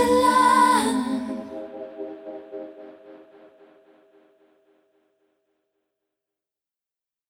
to love.